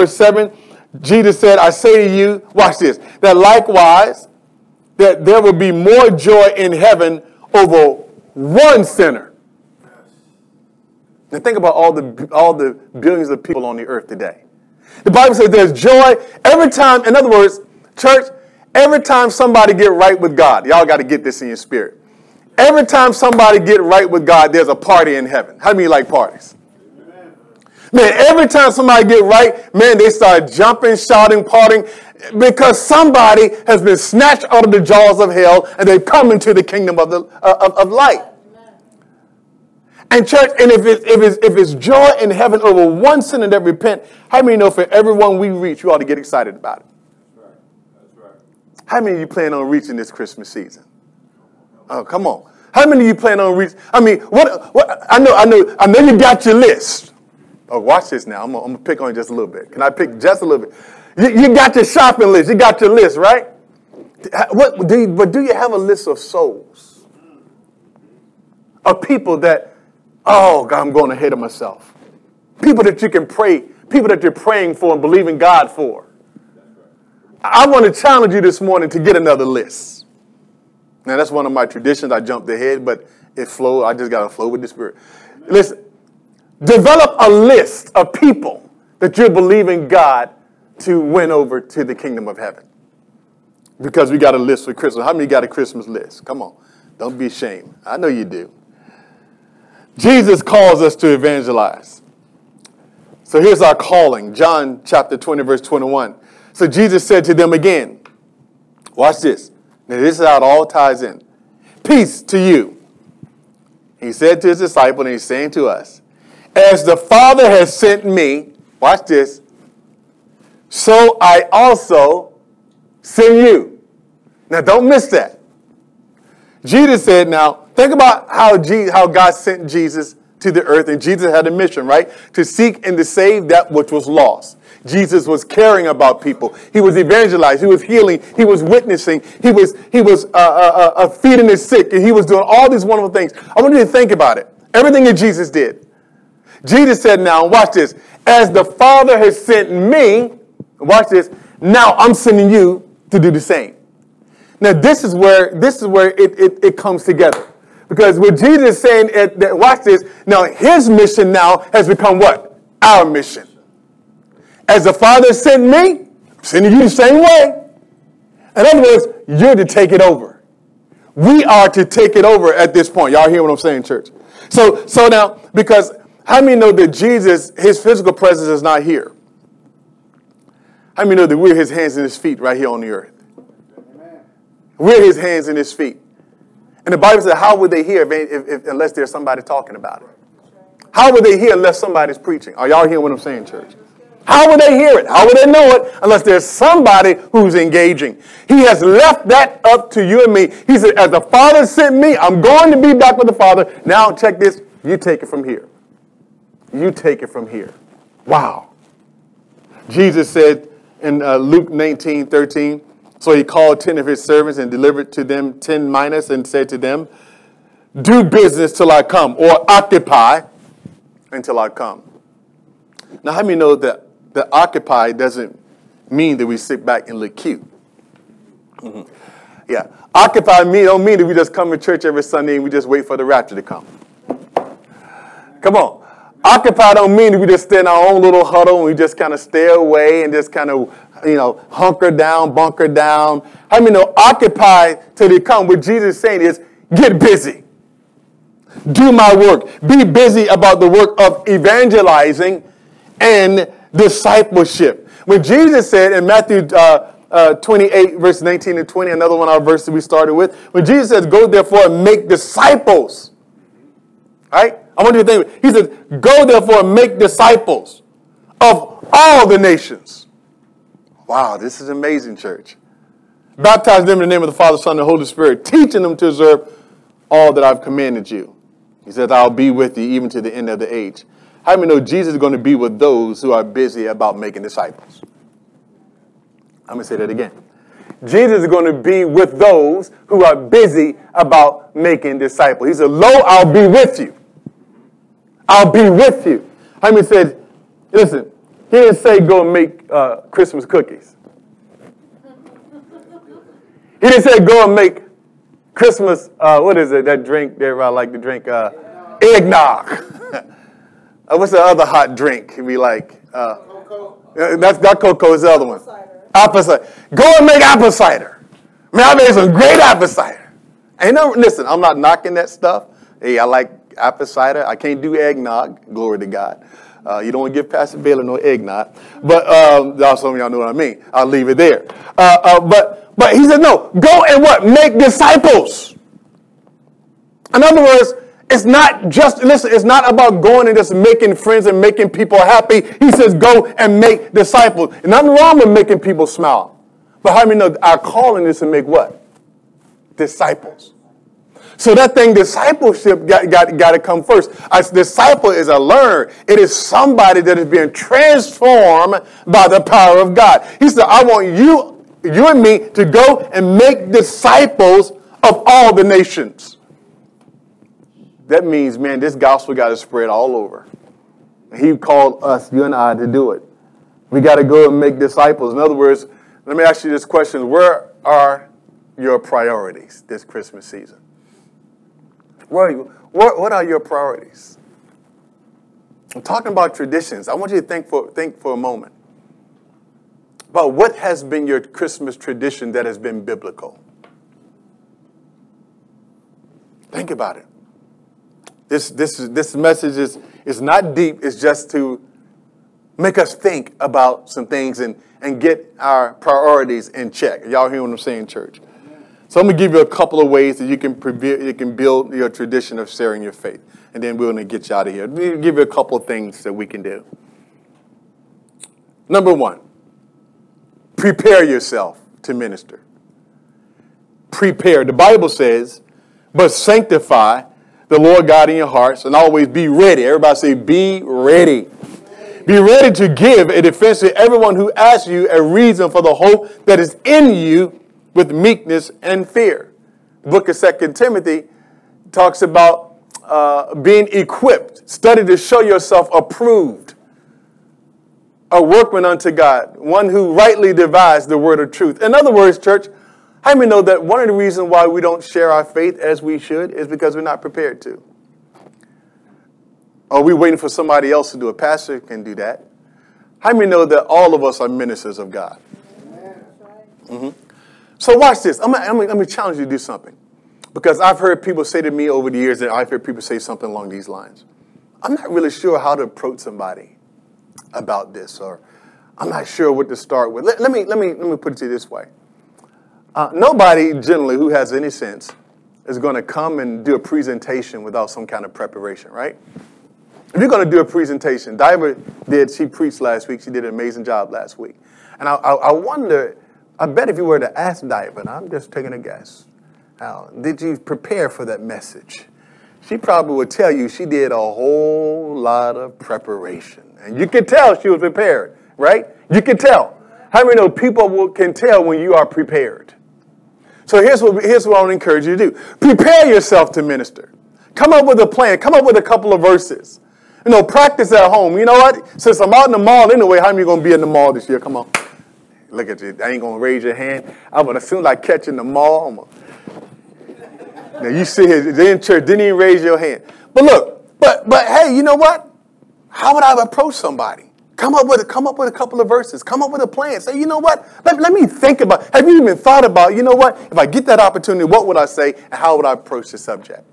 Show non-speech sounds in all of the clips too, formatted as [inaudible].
verse 7, Jesus said, I say to you, watch this, that likewise, that there will be more joy in heaven over one sinner. Now think about all the, all the billions of people on the earth today. The Bible says there's joy every time, in other words, church, every time somebody get right with God, y'all got to get this in your spirit. Every time somebody get right with God, there's a party in heaven. How many like parties? Man, every time somebody get right, man, they start jumping, shouting, partying, because somebody has been snatched out of the jaws of hell and they come into the kingdom of, the, uh, of, of light. And church, and if it's, if, it's, if it's joy in heaven over one sinner that repent, how many know for everyone we reach, you ought to get excited about it? How many of you plan on reaching this Christmas season? Oh, come on. How many of you plan on reaching? I mean, what, what? I know, I know, I know you got your list. Oh, watch this now. I'm gonna, pick on you just a little bit. Can I pick just a little bit? You, you got your shopping list. You got your list, right? What do you, but do you have a list of souls? Of people that, oh God, I'm going ahead of myself. People that you can pray, people that you're praying for and believing God for. I want to challenge you this morning to get another list. Now that's one of my traditions. I jumped ahead, but it flowed. I just got to flow with the Spirit. Listen, Develop a list of people that you're believing God to win over to the kingdom of heaven. Because we got a list for Christmas. How many got a Christmas list? Come on. Don't be ashamed. I know you do. Jesus calls us to evangelize. So here's our calling John chapter 20, verse 21. So Jesus said to them again, Watch this. Now, this is how it all ties in. Peace to you. He said to his disciple, and he's saying to us, as the Father has sent me, watch this, so I also send you. Now, don't miss that. Jesus said, now, think about how, Jesus, how God sent Jesus to the earth, and Jesus had a mission, right? To seek and to save that which was lost. Jesus was caring about people. He was evangelizing. He was healing. He was witnessing. He was, he was uh, uh, uh, uh feeding the sick, and he was doing all these wonderful things. I want you to think about it. Everything that Jesus did. Jesus said, now watch this. As the Father has sent me, watch this, now I'm sending you to do the same. Now this is where this is where it, it, it comes together. Because what Jesus is saying, that, watch this, now his mission now has become what? Our mission. As the Father sent me, I'm sending you the same way. In other words, you're to take it over. We are to take it over at this point. Y'all hear what I'm saying, church? So, so now, because how many know that Jesus, his physical presence is not here? How many know that we're his hands and his feet right here on the earth? We're his hands and his feet. And the Bible says, how would they hear if, if, if, unless there's somebody talking about it? How would they hear unless somebody's preaching? Are y'all hearing what I'm saying, church? How would they hear it? How would they know it unless there's somebody who's engaging? He has left that up to you and me. He said, as the Father sent me, I'm going to be back with the Father. Now check this. You take it from here. You take it from here. Wow. Jesus said in uh, Luke 19 13, so he called 10 of his servants and delivered to them 10 and said to them, Do business till I come, or occupy until I come. Now, how many know that, the occupy doesn't mean that we sit back and look cute? Mm-hmm. Yeah. Occupy me don't mean that we just come to church every Sunday and we just wait for the rapture to come. Come on. Occupy don't mean we just stay in our own little huddle and we just kind of stay away and just kind of, you know, hunker down, bunker down. I mean, no, occupy till they come. What Jesus is saying is get busy. Do my work. Be busy about the work of evangelizing and discipleship. When Jesus said in Matthew uh, uh, 28, verse 19 and 20, another one of our verses we started with, when Jesus says, Go therefore and make disciples, right? I want you to think, he said, Go therefore and make disciples of all the nations. Wow, this is amazing, church. Baptize them in the name of the Father, Son, and Holy Spirit, teaching them to observe all that I've commanded you. He says, I'll be with you even to the end of the age. How many know Jesus is going to be with those who are busy about making disciples? I'm going to say that again. Jesus is going to be with those who are busy about making disciples. He said, Lo, I'll be with you I'll be with you. How many said, listen, He didn't say go and make uh, Christmas cookies. He didn't say go and make Christmas, uh, what is it, that drink that everybody like to drink? Uh, eggnog. [laughs] uh, what's the other hot drink we like? Uh, that's got cocoa is the other one. Apple cider. Go and make apple cider. Man, I made some great apple cider. Ain't no, listen, I'm not knocking that stuff. Hey, I like apple cider. I can't do eggnog. Glory to God. Uh, you don't want to give Pastor Baylor no eggnog. But um, some of y'all know what I mean. I'll leave it there. Uh, uh, but, but he said, no, go and what? Make disciples. In other words, it's not just, listen, it's not about going and just making friends and making people happy. He says, go and make disciples. And nothing wrong with making people smile. But how many know our calling is to make what? Disciples. So that thing, discipleship, got, got, got to come first. A disciple is a learner. It is somebody that is being transformed by the power of God. He said, I want you, you and me to go and make disciples of all the nations. That means, man, this gospel got to spread all over. He called us, you and I, to do it. We got to go and make disciples. In other words, let me ask you this question Where are your priorities this Christmas season? Where are you, what, what are your priorities? I'm talking about traditions. I want you to think for, think for a moment about what has been your Christmas tradition that has been biblical. Think about it. This, this, this message is, is not deep, it's just to make us think about some things and, and get our priorities in check. Y'all hear what I'm saying, church? So I'm going to give you a couple of ways that you can, you can build your tradition of sharing your faith. And then we're going to get you out of here. Give you a couple of things that we can do. Number one, prepare yourself to minister. Prepare. The Bible says, but sanctify the Lord God in your hearts and always be ready. Everybody say, be ready. Be ready to give a defense to everyone who asks you a reason for the hope that is in you with meekness and fear. The book of Second Timothy talks about uh, being equipped. Study to show yourself approved, a workman unto God, one who rightly divides the word of truth. In other words, church, how many know that one of the reasons why we don't share our faith as we should is because we're not prepared to? Are we waiting for somebody else to do it? Pastor can do that. How many know that all of us are ministers of God? Mm-hmm. So watch this. I'm I'm gonna challenge you to do something. Because I've heard people say to me over the years that I've heard people say something along these lines. I'm not really sure how to approach somebody about this, or I'm not sure what to start with. Let, let me, let, me, let me put it to you this way. Uh, nobody generally who has any sense is going to come and do a presentation without some kind of preparation, right? If you're going to do a presentation, Diver did, she preached last week. She did an amazing job last week. And I, I, I wonder, I bet if you were to ask and I'm just taking a guess, how, did you prepare for that message? She probably would tell you she did a whole lot of preparation. And you can tell she was prepared, right? You can tell. How many know people will, can tell when you are prepared? So here's what, here's what I want to encourage you to do prepare yourself to minister. Come up with a plan, come up with a couple of verses. You know, practice at home. You know what? Since I'm out in the mall anyway, how many going to be in the mall this year? Come on. Look at you. I ain't to raise your hand. I would as soon as I catching the mall, now you see here, they in church, didn't even raise your hand. But look, but but hey, you know what? How would I approach somebody? Come up with a, come up with a couple of verses. Come up with a plan. Say, you know what? Let, let me think about. Have you even thought about? You know what? If I get that opportunity, what would I say, and how would I approach the subject?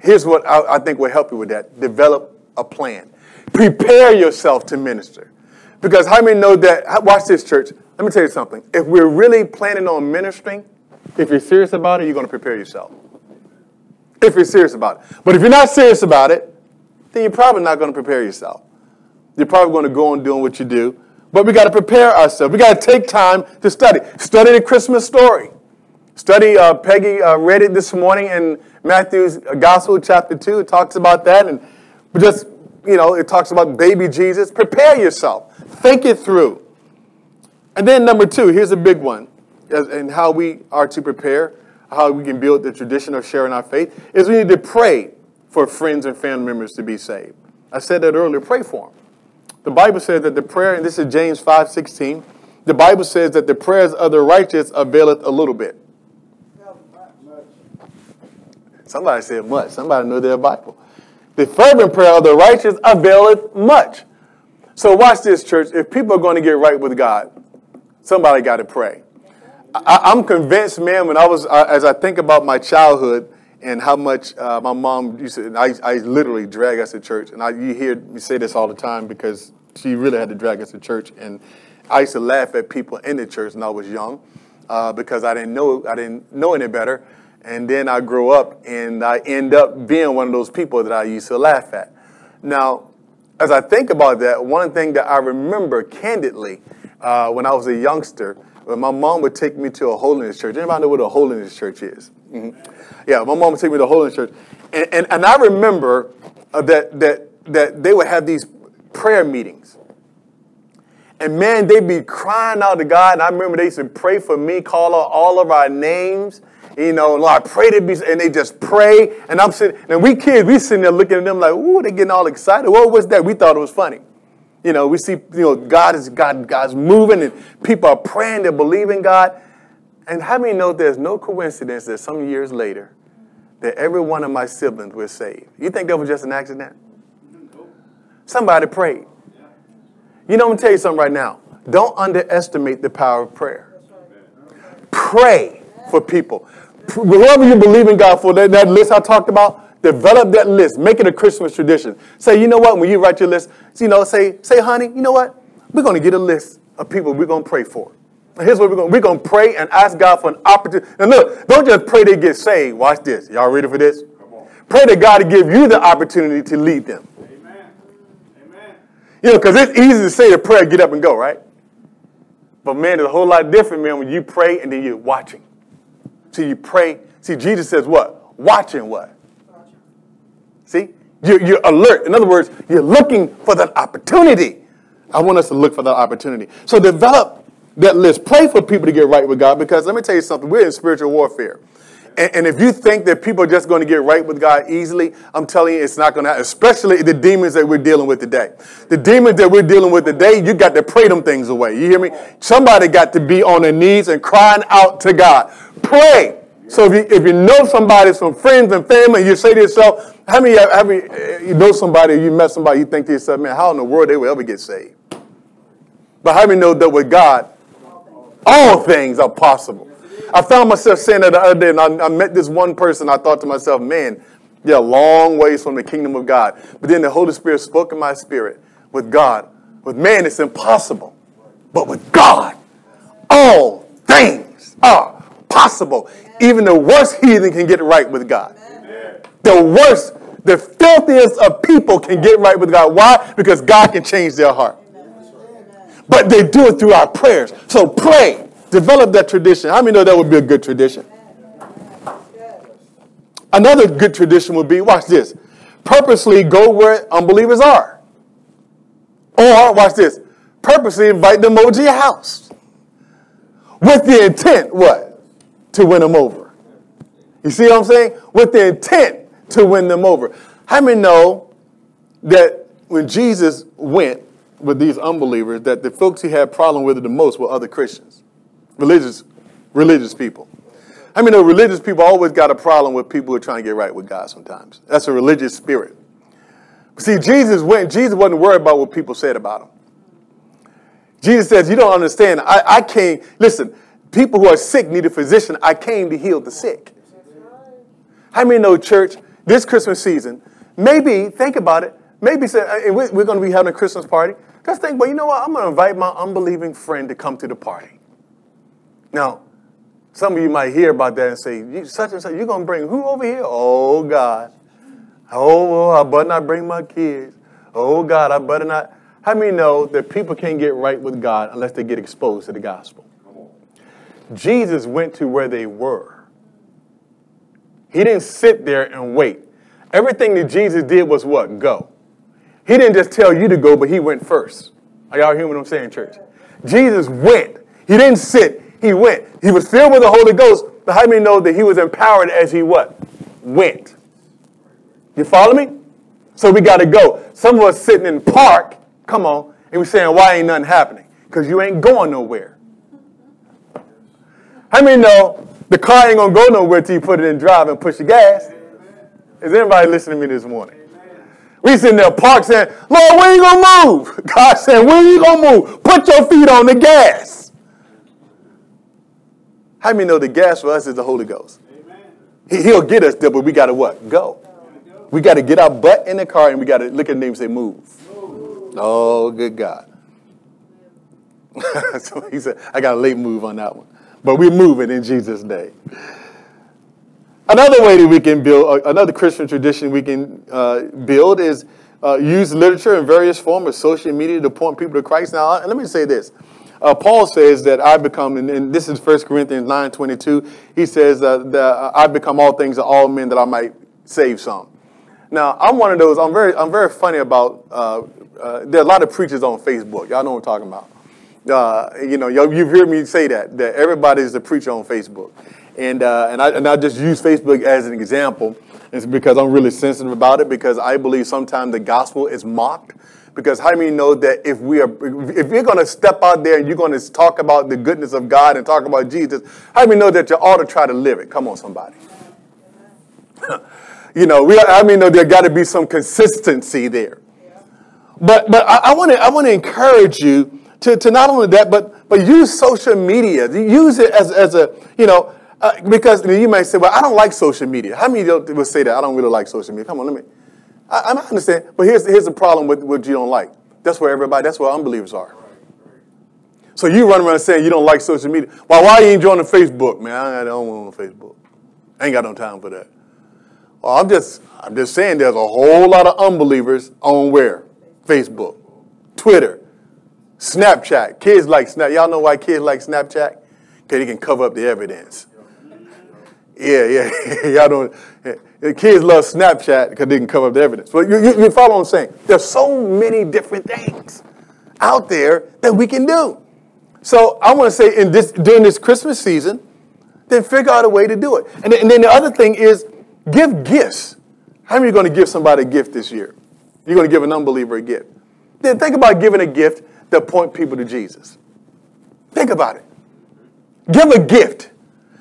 Here's what I, I think will help you with that. Develop a plan. Prepare yourself to minister. Because how many know that? Watch this, church. Let me tell you something. If we're really planning on ministering, if you're serious about it, you're going to prepare yourself. If you're serious about it. But if you're not serious about it, then you're probably not going to prepare yourself. You're probably going to go on doing what you do. But we got to prepare ourselves. We got to take time to study. Study the Christmas story. Study, uh, Peggy uh, read it this morning in Matthew's Gospel, chapter 2. It talks about that. And just, you know, it talks about baby Jesus. Prepare yourself. Think it through. And then, number two, here's a big one, and how we are to prepare, how we can build the tradition of sharing our faith, is we need to pray for friends and family members to be saved. I said that earlier. Pray for them. The Bible says that the prayer, and this is James 5 16, the Bible says that the prayers of the righteous availeth a little bit. Somebody said much. Somebody know their Bible. The fervent prayer of the righteous availeth much. So watch this, church. If people are going to get right with God, somebody got to pray. I, am convinced, man, when I was, uh, as I think about my childhood and how much uh, my mom used to, I, I literally drag us to church. And I, you hear me say this all the time because she really had to drag us to church. And I used to laugh at people in the church when I was young uh, because I didn't know, I didn't know any better. And then I grow up and I end up being one of those people that I used to laugh at. Now, as I think about that, one thing that I remember candidly uh, when I was a youngster, when my mom would take me to a holiness church. Anybody know what a holiness church is? Mm-hmm. Yeah, my mom would take me to a holiness church. And, and, and I remember uh, that, that, that they would have these prayer meetings. And man, they'd be crying out to God. And I remember they used to pray for me, call out all of our names. You know, Lord, I pray to be, and they just pray. And I'm sitting, and we kids, we sitting there looking at them like, ooh, they getting all excited. What was that? We thought it was funny. You know, we see, you know, God is God, God's moving, and people are praying, they're believing God. And how many know there's no coincidence that some years later, that every one of my siblings were saved? You think that was just an accident? Somebody prayed. You know, I'm gonna tell you something right now. Don't underestimate the power of prayer. Pray for people. Whoever you believe in God for, that, that list I talked about, develop that list. Make it a Christmas tradition. Say, you know what, when you write your list, you know, say, say, honey, you know what? We're going to get a list of people we're going to pray for. And here's what we're going to We're going to pray and ask God for an opportunity. And look, don't just pray they get saved. Watch this. Y'all ready for this? Pray that God to give you the opportunity to lead them. Amen. Amen. You know, because it's easy to say the prayer, get up and go, right? But man, it's a whole lot different, man, when you pray and then you're watching. So you pray. See, Jesus says what? Watching what? See? You're, you're alert. In other words, you're looking for that opportunity. I want us to look for that opportunity. So develop that list. Pray for people to get right with God because let me tell you something. We're in spiritual warfare. And, and if you think that people are just going to get right with God easily, I'm telling you, it's not going to happen, especially the demons that we're dealing with today. The demons that we're dealing with today, you got to pray them things away. You hear me? Somebody got to be on their knees and crying out to God. Pray. So if you, if you know somebody from friends and family, you say to yourself, how many, many, you know somebody, you met somebody, you think to yourself, man, how in the world they will ever get saved? But how many know that with God, all things are possible? I found myself saying that the other day, and I, I met this one person. I thought to myself, man, they're a long ways from the kingdom of God. But then the Holy Spirit spoke in my spirit with God. With man, it's impossible. But with God, all things are possible. Even the worst heathen can get right with God. The worst, the filthiest of people can get right with God. Why? Because God can change their heart. But they do it through our prayers. So pray. Develop that tradition. How many know that would be a good tradition? Another good tradition would be, watch this, purposely go where unbelievers are. Or, watch this, purposely invite them over to your house. With the intent, what? To win them over. You see what I'm saying? With the intent to win them over. How many know that when Jesus went with these unbelievers, that the folks he had problem with the most were other Christians, religious, religious people. I mean, the religious people always got a problem with people who are trying to get right with God sometimes. That's a religious spirit. See, Jesus went, Jesus wasn't worried about what people said about him. Jesus says, You don't understand. I, I came, listen, people who are sick need a physician. I came to heal the sick. How many know, church, this Christmas season, maybe, think about it, maybe say, we're going to be having a Christmas party. Just think, well, you know what? I'm going to invite my unbelieving friend to come to the party. Now, some of you might hear about that and say, such and such, you're going to bring who over here? Oh, God. Oh, I better not bring my kids. Oh, God, I better not. How many know that people can't get right with God unless they get exposed to the gospel? Jesus went to where they were. He didn't sit there and wait. Everything that Jesus did was what? Go. He didn't just tell you to go, but he went first. Are y'all hearing what I'm saying, church? Jesus went. He didn't sit, he went. He was filled with the Holy Ghost, but how many know that he was empowered as he what? Went. You follow me? So we got to go. Some of us sitting in the park, come on, And we're saying, why ain't nothing happening? Because you ain't going nowhere. How many know the car ain't gonna go nowhere till you put it in drive and push the gas? Is anybody listening to me this morning? We sitting there parked saying, Lord, where you gonna move? [laughs] God said, where you gonna move? Put your feet on the gas. How many know the gas for us is the Holy Ghost? He, he'll get us there, but we gotta what? Go. We gotta get our butt in the car and we gotta look at the name and say, move. Oh, good God. [laughs] so he said, I got a late move on that one. But we're moving in Jesus' name. Another way that we can build, uh, another Christian tradition we can uh, build is uh, use literature in various forms of social media to point people to Christ. Now, let me say this. Uh, Paul says that I become, and, and, this is 1 Corinthians 9 22, he says uh, that I become all things to all men that I might save some. Now, I'm one of those, I'm very, I'm very funny about, uh, there are a lot of preachers on Facebook. Y'all know what I'm talking about. you know, you've heard me say that, that everybody's a preacher on Facebook. And, uh, and, I, and I just use Facebook as an example. It's because I'm really sensitive about it because I believe sometimes the gospel is mocked. Because how many know that if we are, if you're going to step out there and you're going to talk about the goodness of God and talk about Jesus, how many know that you ought to try to live it? Come on, somebody. [laughs] you know, we, I mean, there got to be some consistency there. But, but I want to, I want to encourage you to, to not only that, but, but use social media. Use it as, as a, you know, uh, because you might say, well, I don't like social media. How many will say that? I don't really like social media. Come on, let me. I, I understand. But here's, here's the problem with what you don't like. That's where everybody, that's where unbelievers are. So you run around saying you don't like social media. Why, why you ain't joining Facebook, man? I don't want on Facebook. I ain't got no time for that. Well, I'm just, I'm just saying there's a whole lot of unbelievers on where? Facebook, Twitter, Snapchat. Kids like Snap. Y'all know why kids like Snapchat? Because they can cover up the evidence. Yeah, yeah. [laughs] Y'all don't. The kids love Snapchat because they can cover up the evidence. But you, you, you follow what I'm saying? There's so many different things out there that we can do. So I want to say in this during this Christmas season, then figure out a way to do it. And then, and then the other thing is give gifts. How are going to give somebody a gift this year? You're going to give an unbeliever a gift. Then think about giving a gift that point people to Jesus. Think about it. Give a gift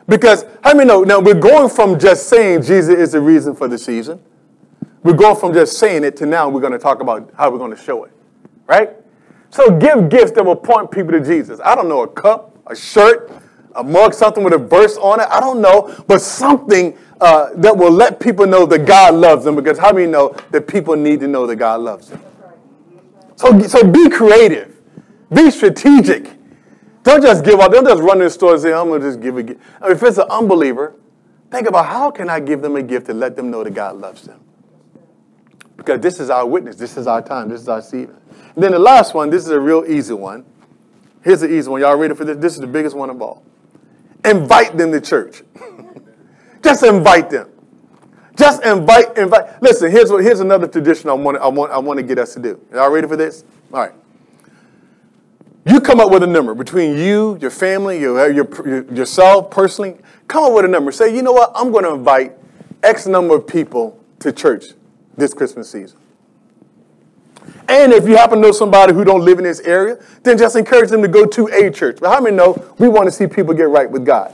because, how many know, now we're going from just saying Jesus is the reason for the season. We're going from just saying it to now we're going to talk about how we're going to show it. Right? So give gifts that will point people to Jesus. I don't know, a cup, a shirt, a mug, something with a verse on it. I don't know, but something uh, that will let people know that God loves them. Because how many know that people need to know that God loves them? So, so be creative, be strategic. Don't just give up. Don't just run in the store and say, I'm going to just give a gift. I mean, if it's an unbeliever, think about how can I give them a gift to let them know that God loves them? Because this is our witness. This is our time. This is our season. And then the last one, this is a real easy one. Here's the easy one. Y'all ready for this? This is the biggest one of all. Invite them to church. [laughs] just invite them. Just invite, invite. Listen, here's, what, here's another tradition I want, I, want, I want to get us to do. Y'all ready for this? All right. You come up with a number between you, your family, uh, your, your, yourself personally. Come up with a number. Say, you know what? I'm going to invite X number of people to church this Christmas season. And if you happen to know somebody who don't live in this area, then just encourage them to go to a church. But how many know we want to see people get right with God?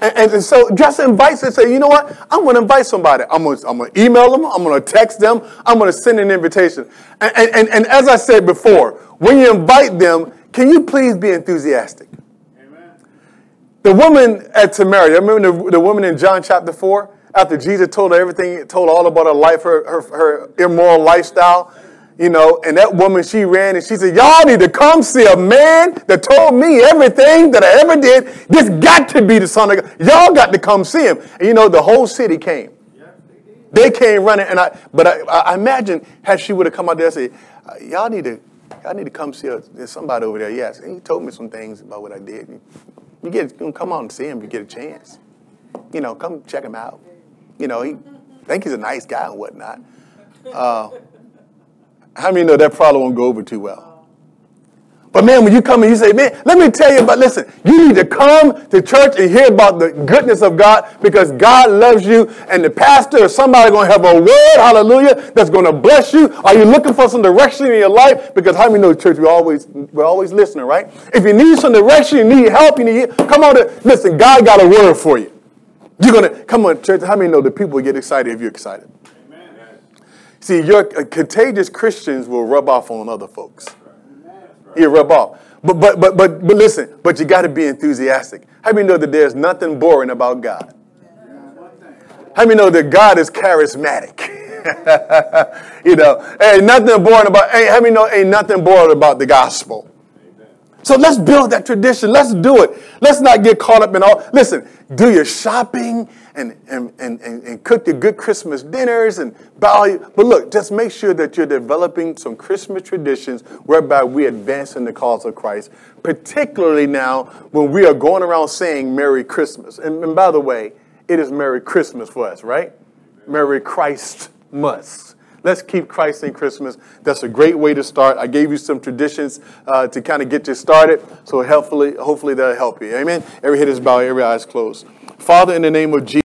And, and, so just invite and say, you know what? I'm going to invite somebody. I'm going to, I'm to email them. I'm going to text them. I'm going to send an invitation. And, and, and as I said before, when you invite them, can you please be enthusiastic? Amen. The woman at Samaria, remember the, the woman in John chapter 4? After Jesus told her everything, told all about her life, her, her, her immoral lifestyle, you know, and that woman, she ran and she said, Y'all need to come see a man that told me everything that I ever did. This got to be the Son of God. Y'all got to come see him. And you know, the whole city came. they, came running, and I, but I, I imagine had she would have come out there and said, Y'all need to I need to come see a, there's somebody over there. Yes, and he told me some things about what I did. You get come on and see him if you get a chance. You know, come check him out. You know, he think he's a nice guy and whatnot. Uh, how many know that probably won't go over too well? But man, when you come and you say, man, let me tell you about, listen, you need to come to church and hear about the goodness of God because God loves you and the pastor or somebody going to have a word, hallelujah, that's going to bless you. Are you looking for some direction in your life? Because how many know church, we're always, we're always listening, right? If you need some direction, you need help, you need, come on, to, listen, God got a word for you. You're going to, come on, church, how many know the people get excited if you're excited? Amen. See, your uh, contagious Christians will rub off on other folks. You rub off. But, but, but, but, but listen, but you got to be enthusiastic. How many know that there's nothing boring about God? How many know that God is charismatic? [laughs] you know, ain't nothing boring about, ain't, how many know ain't nothing boring about the gospel? So let's build that tradition. Let's do it. Let's not get caught up in all. Listen, do your shopping and, and, and, and, cook your good Christmas dinners and bow. But look, just make sure that you're developing some Christmas traditions whereby we advance in the cause of Christ, particularly now when we are going around saying Merry Christmas. And, and by the way, it is Merry Christmas for us, right? Merry Christ must. Let's keep Christ in Christmas. That's a great way to start. I gave you some traditions uh, to kind of get you started. So hopefully, hopefully that'll help you. Amen. Every head is bowed, every eye is closed. Father, in the name of Jesus.